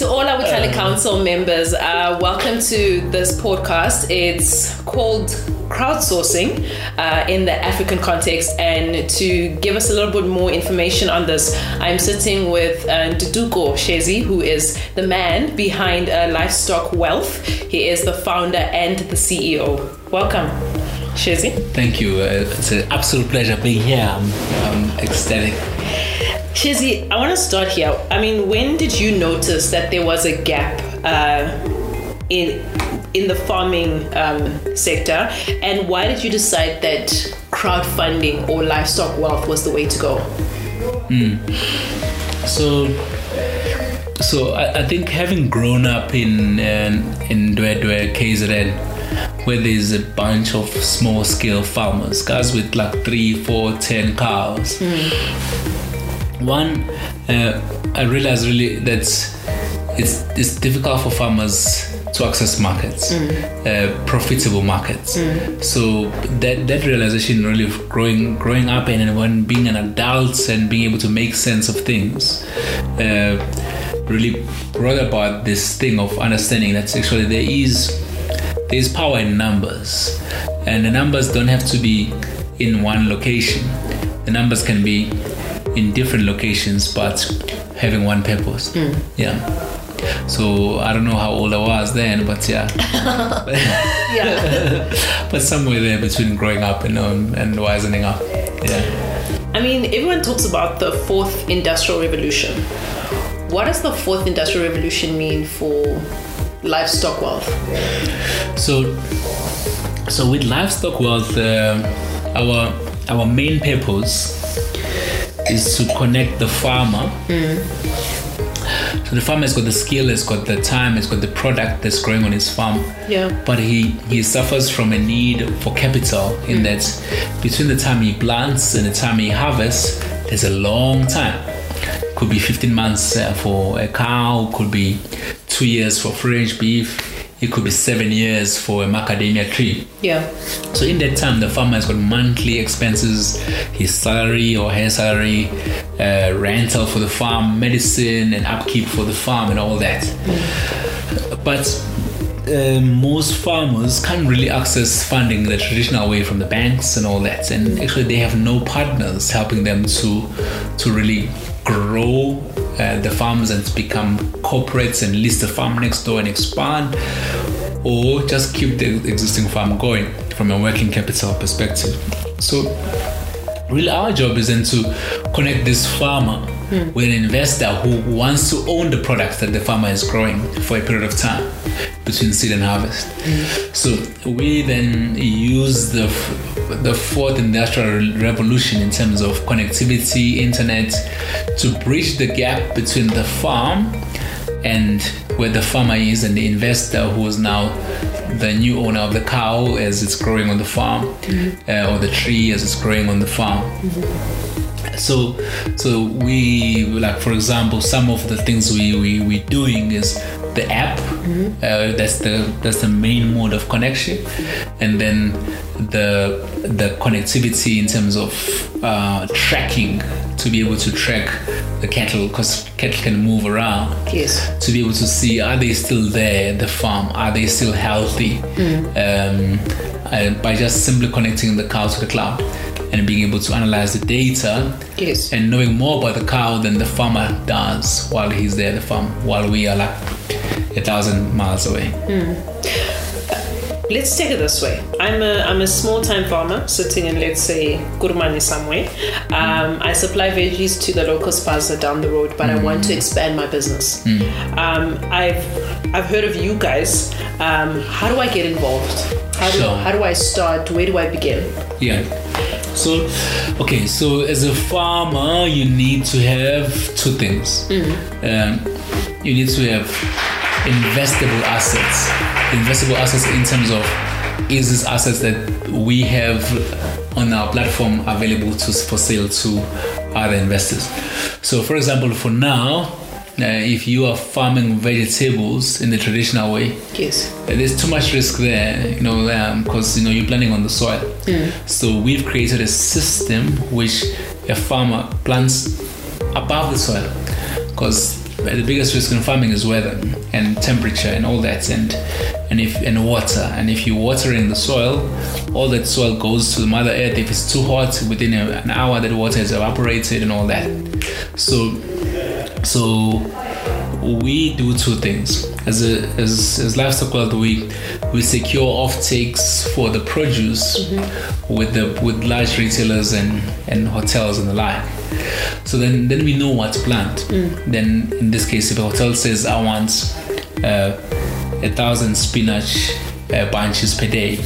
to all our Butlale Council members, uh, welcome to this podcast. It's called Crowdsourcing uh, in the African context. And to give us a little bit more information on this, I'm sitting with uh, Ntuthuko Shezi, who is the man behind uh, Livestock Wealth. He is the founder and the CEO. Welcome. Shezi. Thank you. Uh, it's an absolute pleasure being here. I'm, I'm ecstatic. Shezi, I want to start here. I mean, when did you notice that there was a gap uh, in in the farming um, sector, and why did you decide that crowdfunding or livestock wealth was the way to go? Mm. So, so I, I, think having grown up in uh, in Dwe Dwe, KZN, where there's a bunch of small scale farmers, guys with like three, four, ten cows. Mm one, uh, I realized really that it's it's difficult for farmers to access markets, mm. uh, profitable markets. Mm. So that that realization really growing growing up and when being an adult and being able to make sense of things. Uh, really brought about this thing of understanding that actually there is there is power in numbers and the numbers don't have to be in one location the numbers can be in different locations but having one purpose. Mm. Yeah. So I don't know how old I was then, but yeah. yeah. but somewhere there between growing up and um, and wisening up. Yeah. I mean, everyone talks about the fourth industrial revolution. What does the fourth industrial revolution mean for livestock wealth? So, so with livestock wealth, uh, our our main purpose is to connect the farmer. Mm. So the farmer has got the skill, has got the time, has got the product that's growing on his farm. Yeah. But he he suffers from a need for capital in mm. that between the time he plants and the time he harvests, there's a long time. Could be 15 months uh, for a cow, could be two years for range beef, it could be seven years for a macadamia tree. Yeah. So in that time, the farmer has got monthly expenses, his salary or her salary, uh, rental for the farm, medicine and upkeep for the farm, and all that. Mm. But uh, most farmers can't really access funding the traditional way from the banks and all that, and actually they have no partners helping them to to really grow uh, the farms and become corporates and list the farm next door and expand, or just keep the existing farm going from a working capital perspective. So, really, our job is then to connect this farmer mm. with an investor who wants to own the products that the farmer is growing for a period of time between seed and harvest. Mm. So we then use the the fourth industrial revolution in terms of connectivity, internet, to bridge the gap between the farm and where the farmer is and the investor who is now the new owner of the cow as it's growing on the farm mm-hmm. uh, or the tree as it's growing on the farm. Mm-hmm so so we like for example some of the things we we we doing is the app mm-hmm. uh, that's the that's the main mode of connection and then the the connectivity in terms of uh, tracking to be able to track the cattle because cattle can move around yes to be able to see are they still there at the farm are they still healthy mm. um, by just simply connecting the cow to the cloud and being able to analyze the data yes. and knowing more about the cow than the farmer does while he's there at the farm while we are like a thousand miles away mm. Let's take it this way. I'm a, I'm a small time farmer sitting in, let's say, Kurmani somewhere. Um, I supply veggies to the local spaza down the road, but mm. I want to expand my business. Mm. Um, I've, I've heard of you guys. Um, how do I get involved? How do, sure. how do I start? Where do I begin? Yeah. So, okay, so as a farmer, you need to have two things. Mm-hmm. Um, you need to have investable assets. Investable assets in terms of is this assets that we have on our platform available to for sale to other investors. So, for example, for now, uh, if you are farming vegetables in the traditional way, yes, uh, there's too much risk there, you know, because um, you know you're planting on the soil. Mm. So we've created a system which a farmer plants above the soil, because the biggest risk in farming is weather and temperature and all that, and and if and water. And if you're watering the soil, all that soil goes to the Mother Earth. If it's too hot, within a, an hour, that water is evaporated and all that. So, so we do two things as a as, as livestock we we secure off takes for the produce mm-hmm. with the with large retailers and and hotels and the like so then then we know what to plant mm. then in this case if a hotel says i want uh, a thousand spinach uh, bunches per day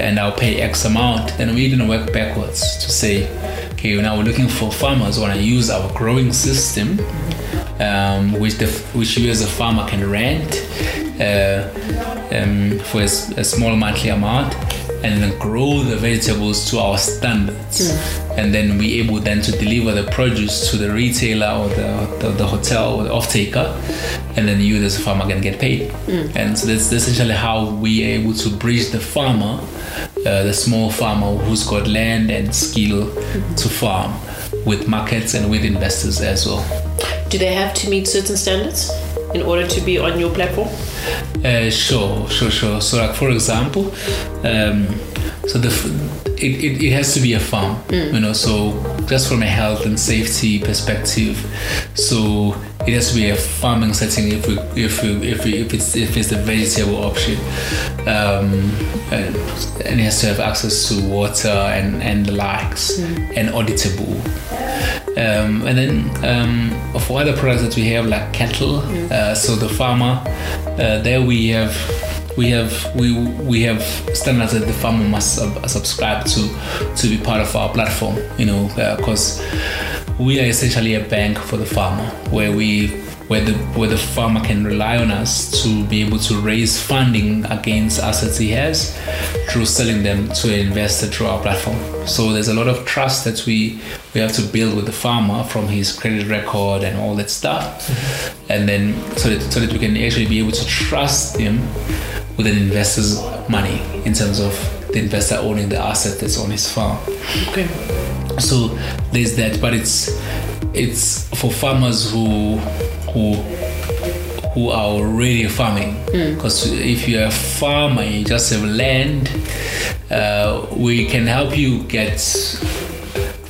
and i'll pay x amount then we're going to work backwards to say okay now we're looking for farmers who want to use our growing system um, which the which you as a farmer can rent uh, um, for a, a, small monthly amount and then grow the vegetables to our standards mm. and then be able then to deliver the produce to the retailer or the, the, the hotel or the off taker and then you as a farmer can get paid mm. and so that's essentially how we are able to bridge the farmer uh, the small farmer who's got land and skill mm-hmm. to farm with markets and with investors as well do they have to meet certain standards in order to be on your platform? Uh, sure, sure, sure. So, like for example, um, so the it, it, it, has to be a farm, mm. you know. So just from a health and safety perspective, so it has to be a farming setting if we if we, if, we, if it's if it's the vegetable option, um, and, and, it has to have access to water and and the likes mm. and auditable. Um, and then um, for other products that we have like cattle, mm. uh, so the farmer, uh, there we have we have we we have standards that the farmer must sub- subscribe to to be part of our platform. You know, because uh, we are essentially a bank for the farmer, where we where the where the farmer can rely on us to be able to raise funding against assets he has through selling them to an investor through our platform. So there's a lot of trust that we we have to build with the farmer from his credit record and all that stuff, mm-hmm. and then so that so that we can actually be able to trust him with an investor's money in terms of the investor owning the asset that's on his farm. Okay. So there's that, but it's it's for farmers who who who are already farming. Because mm. if you're a farmer, you just have land, uh, we can help you get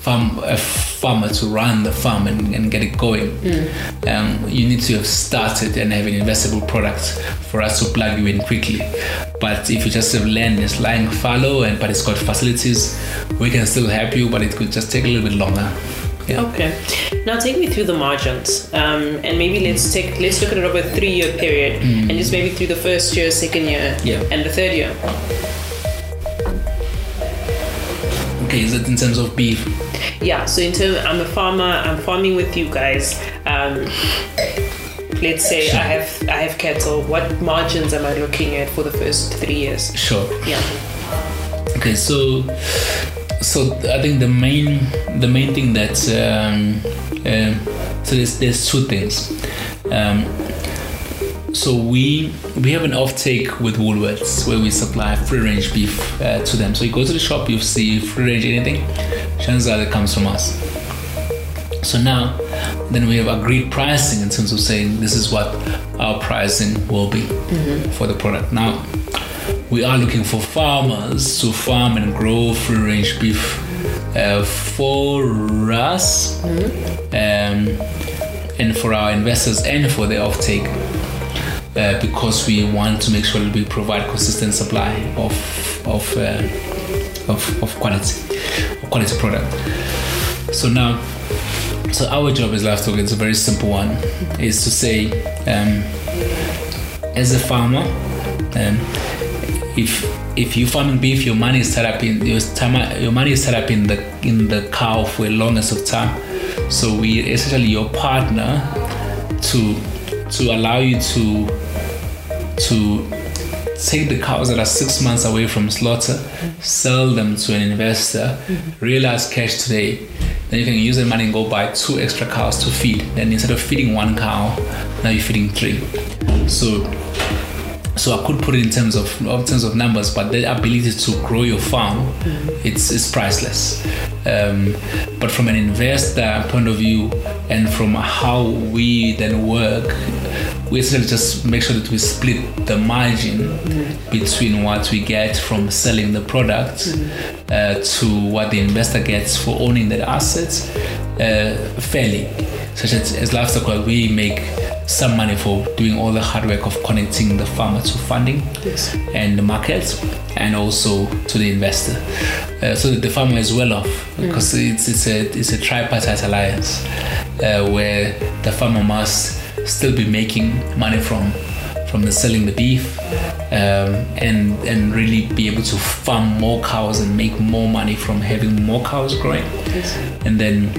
farm a farmer to run the farm and, and get it going. Mm. Um, you need to have started and have an investable product for us to plug you in quickly. But if you just have land that's lying fallow and but it's got facilities, we can still help you, but it could just take a little bit longer. Yeah. Okay. Now take me through the margins, um, and maybe let's take let's look at it over a three-year period, mm. and just maybe through the first year, second year, yeah. and the third year. Okay, is it in terms of beef? Yeah. So in terms, I'm a farmer. I'm farming with you guys. Um, let's say sure. I have I have cattle. What margins am I looking at for the first three years? Sure. Yeah. Okay, so so I think the main the main thing that um, uh, so there's there's two things. Um, so we we have an offtake with Woolworths where we supply free range beef uh, to them. So you go to the shop, you see free range anything, chances are it comes from us. So now, then we have agreed pricing in terms of saying this is what our pricing will be mm-hmm. for the product. Now, we are looking for farmers to farm and grow free range beef uh, for us mm-hmm. um, and for our investors and for the offtake uh, because we want to make sure that we provide consistent supply of of uh, of, of quality of quality product. So now, so our job as livestock it's a very simple one, is to say, um, as a farmer, um, if if you're farming beef, your money is tied up in your time, your money is tied up in the in the cow for a longest of time. So we essentially your partner to to allow you to to take the cows that are six months away from slaughter, sell them to an investor, realize cash today. Then you can use the money and go buy two extra cows to feed. Then instead of feeding one cow, now you're feeding three. So so I could put it in terms of in terms of numbers, but the ability to grow your farm, it's, it's priceless. Um, but from an investor point of view, and from how we then work, we essentially just make sure that we split the margin between what we get from selling the product uh, to what the investor gets for owning that asset uh, fairly. Such as, as livestock, we make some money for doing all the hard work of connecting the farmer to funding Yes. and the markets and also to the investor uh, so that the farmer is well off because it's, it's a it's a tripartite alliance uh, where the farmer must still be making money from from the selling the beef um, and and really be able to farm more cows and make more money from having more cows growing. And then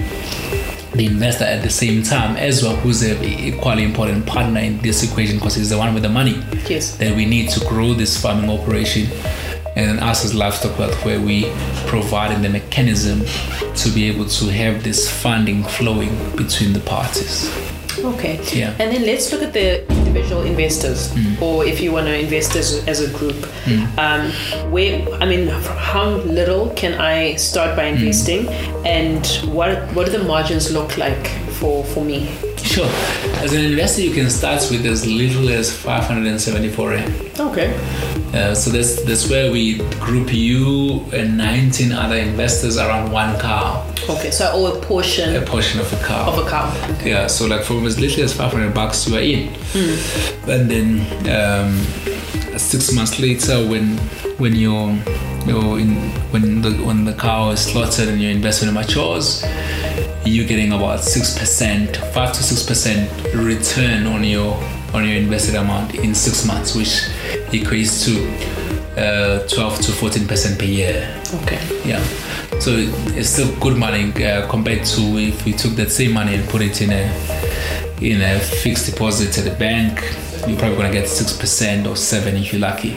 the investor at the same time as well who's a equally important partner in this equation because he's the one with the money Yes. that we need to grow this farming operation. And then us as livestock wealth where we providing the mechanism to be able to have this funding flowing between the parties Okay. Yeah. And then let's look at the individual investors, hmm. or if you want to invest as, as a group. Hmm. Um, where I mean, how little can I start by hmm. investing, and what what do the margins look like for for me? Sure as an investor you can start with as little as 574 rand Okay. uh, so that's that's where we group you and 19 other investors around one car. Okay. So I owe a portion a portion of a car. of a cow. Yeah, so like from as little as 500 bucks you are in. And then um, six months later, when when you're, you're in, when the when the cow is slaughtered and your investment matures, you're getting about six percent, five to six percent return on your on your invested amount in six months, which equates to uh, 12 to 14 percent per year. Okay. Yeah. So it's still good money uh, compared to if you took that same money and put it in a in a fixed deposit at the bank, you're probably gonna get six percent or seven if you're lucky.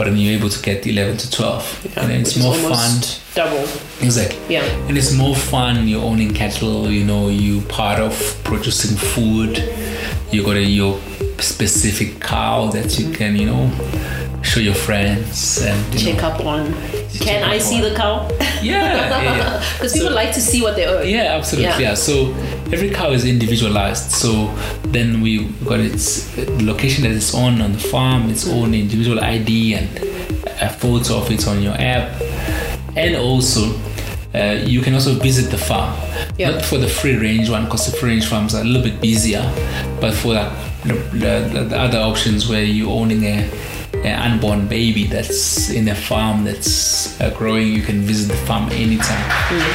But then you're able to get eleven to twelve. Yeah, and then it's more fun. Double. Exactly. Yeah. And it's more fun. You're owning cattle. You know, you part of producing food. You got a your specific cow that you mm-hmm. can, you know, show your friends and you Check know, up on. Can I see on- the cow? Yeah, yeah, yeah. Because people like to see what they own. Yeah, absolutely. Yeah. Yeah. So every cow is individualized. So then we got its location that it's on on the farm, its own individual ID and a photo of it on your app, and also. Uh, you can also visit the farm, Yeah. not for the free range one, because the free range farms are a little bit busier, but for the, the, the other options where you're owning a, unborn baby that's in a farm that's uh, growing, you can visit the farm anytime.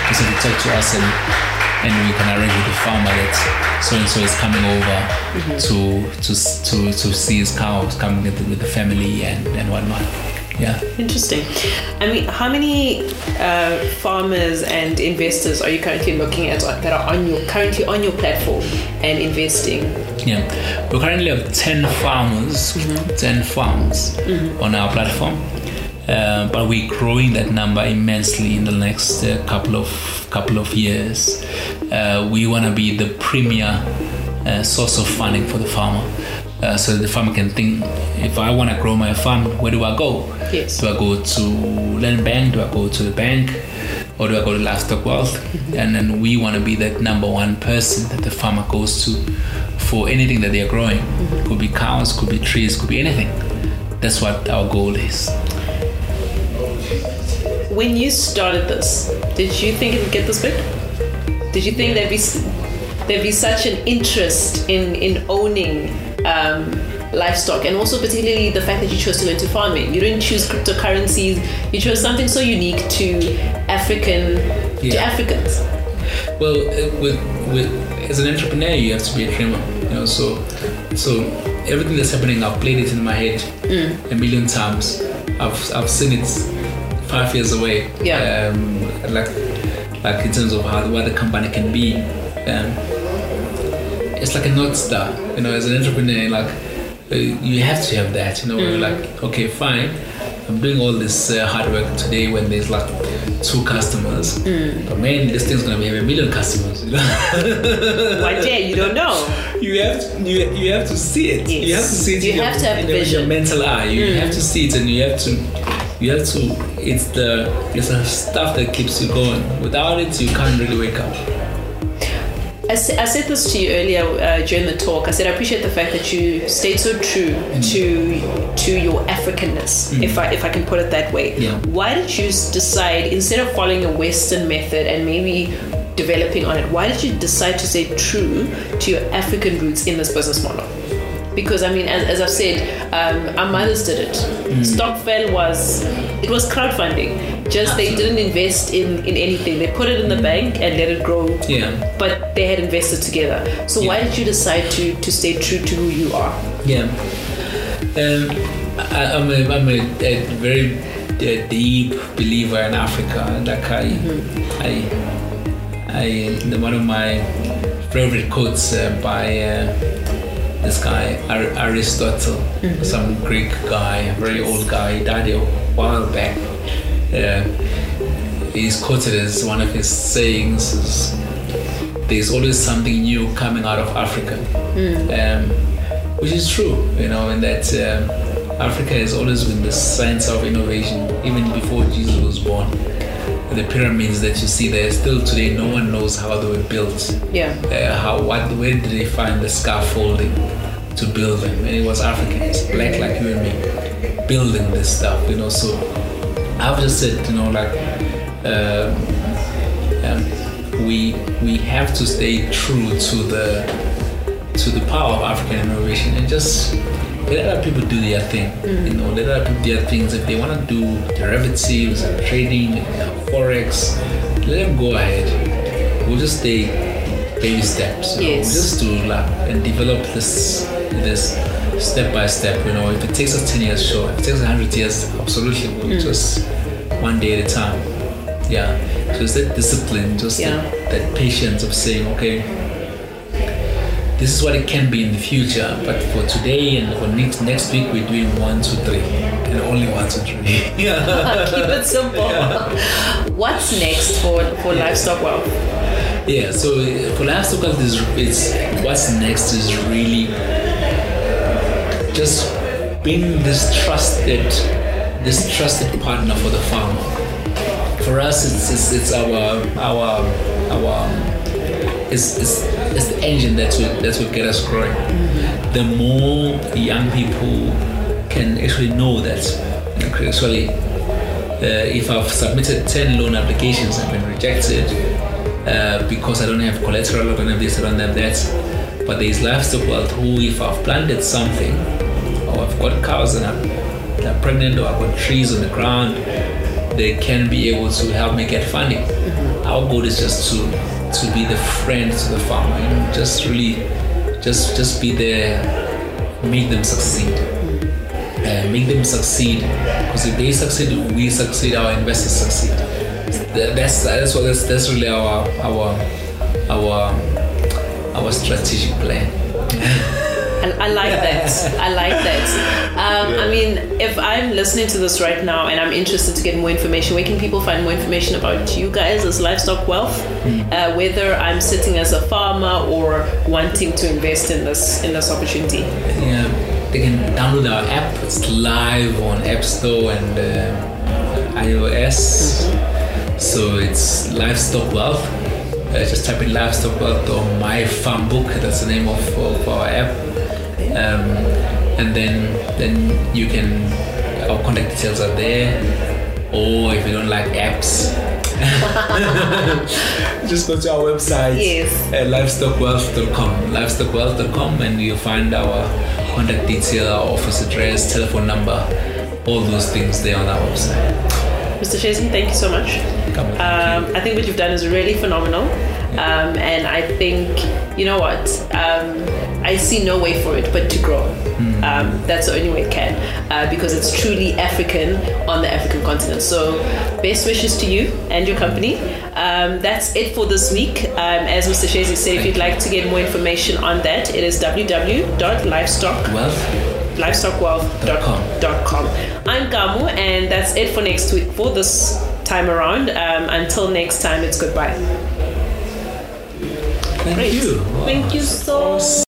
Just have to talk to us and and we can arrange with the farmer that so and so is coming over to to to to see his cows, coming with the, with the family and and whatnot. Yeah. Interesting. I mean, how many uh, farmers and investors are you currently looking at that are on your currently on your platform and investing? Yeah, we currently have 10 farmers, 10 farms on our platform. Uh, but we're growing that number immensely in the next uh, couple of couple of years. Uh, we want to be the premier uh, source of funding for the farmer, uh, so the farmer can think: if I want to grow my farm, where do I go? Yes. Do I go to land bank? Do I go to the bank? Or do I go to livestock wealth? And then we want to be that number one person that the farmer goes to for anything that they're growing. Could be cows, could be trees, could be anything. That's what our goal is. When you started this, did you think it would get this big? Did you think there'd be there'd be such an interest in in owning um, livestock, and also particularly the fact that you chose to go into farming? You didn't choose cryptocurrencies. You chose something so unique to African to Africans. Well, uh, with, with as an entrepreneur, you have to be a dreamer. You know, so so everything that's happening, I've played it in my head a million times. I've I've seen it five years away. Yeah. Um, like like in terms of how what the company can be. Um, it's like a north star. You know, as an entrepreneur, like uh, you have to have that. You know, you're like, okay, fine. I'm doing all this uh, hard work today when there's like two customers. Mm. But man, this thing's gonna be have a million customers. You know? Why dare you don't know? you have to, you, you have to see it. Yes. You have to see it. You in your- have to have in vision. Your mental eye. You Mm. have to see it, and you have to. You have to. It's the it's the stuff that keeps you going. Without it, you can't really wake up. I, I said this to you earlier uh, during the talk. I said I appreciate the fact that you stayed so true to to your Africanness, if I if I can put it that way. Yeah. Why did you decide instead of following a Western method and maybe developing on it? Why did you decide to stay true to your African roots in this business model? Because I mean, as, as I've said, um, our mothers did it. Stokvel was it was crowdfunding. Just they didn't invest in, in anything. They put it in the bank and let it grow Yeah. but they had invested together. So why did you decide to to stay true to who you are? Yeah. Um, I, I'm a, I'm a, a very uh, deep believer in Africa. Like I, I, I, one of my favorite quotes uh, by uh, this guy Ar- Aristotle, some Greek guy, very old guy, he died a while back. Uh, he's quoted as one of his sayings. Is, there's always something new coming out of Africa, um, which is true, you know, and that um, Africa has always been the science of innovation, even before Jesus was born. The pyramids that you see there, still today, no one knows how they were built. Yeah. Uh, how, what, where did they find the scaffolding to build them? And it was Africans, black like you and me, building this stuff, you know. So I've just said, you know, like. Um, um, we we have to stay true to the to the power of African innovation and just let other people do their thing. You know, let other people do their things. If they want to do derivatives and trading, and forex, let them go ahead. We'll just take baby steps. You? Yes. We'll just do like and develop this this step by step. You know, if it takes us ten years, sure. If it takes hundred years, absolutely. We'll mm. just one day at a time. Yeah. So it's that discipline, just Yeah. that, that patience of saying, okay, this is what it can be in the future, but for today and for next next week we're doing one, two, three, and only one, two, three. yeah. Keep it simple. What's next for, for livestock wealth? Yeah. So uh, for livestock health is it's what's next is really just being this trusted this trusted partner for the farmer. For us, it's it's, it's our our our it's, it's, it's the engine that will that will get us growing. The more young people can actually know that, actually, uh, if I've submitted ten loan applications and been rejected uh, because I don't have collateral, I don't have this, I don't have that, but there's livestock wealth who, if I've planted something, or I've got cows and I'm, they're pregnant, or I've got trees on the ground, they can be able to help me get funding. Our goal is just to to be the friend to the farmer, you know, just really, just just be there, make them succeed, uh, make them succeed. Because if they succeed, we succeed, our investors succeed. That's that's what that's, that's really our our our our strategic plan. I, I like that. I like that. Um, I mean, if I'm listening to this right now and I'm interested to get more information, where can people find more information about you guys as Livestock Wealth? Uh, whether I'm sitting as a farmer or wanting to invest in this in this opportunity. Yeah, they can download our app. It's live on App Store and uh, iOS. So it's Livestock Wealth. Uh, just type in Livestock World or My Farm Book. That's the name of, of our app. Um, and then then you can our contact details are there. Or if you don't like apps, just go to our website Yes. at livestockwealth.com livestockwealth.com and you'll find our contact detail our office address telephone number all those things there on our website Mr. Chesney, thank you so much. Come on, thank Um, I think what you've done is really phenomenal. Um, and I think, you know what? Um, I see no way for it but to grow. Um, that's the only way it can uh, because it's truly African on the African continent. So, best wishes to you and your company. Um, that's it for this week. Um, as Mr. Shezi said, if you'd like to get more information on that, it is www.livestock wealth livestockwealth.com. I'm Gamu, and that's it for next week for this time around. Um, until next time, it's goodbye. Thank Great. you. Thank you so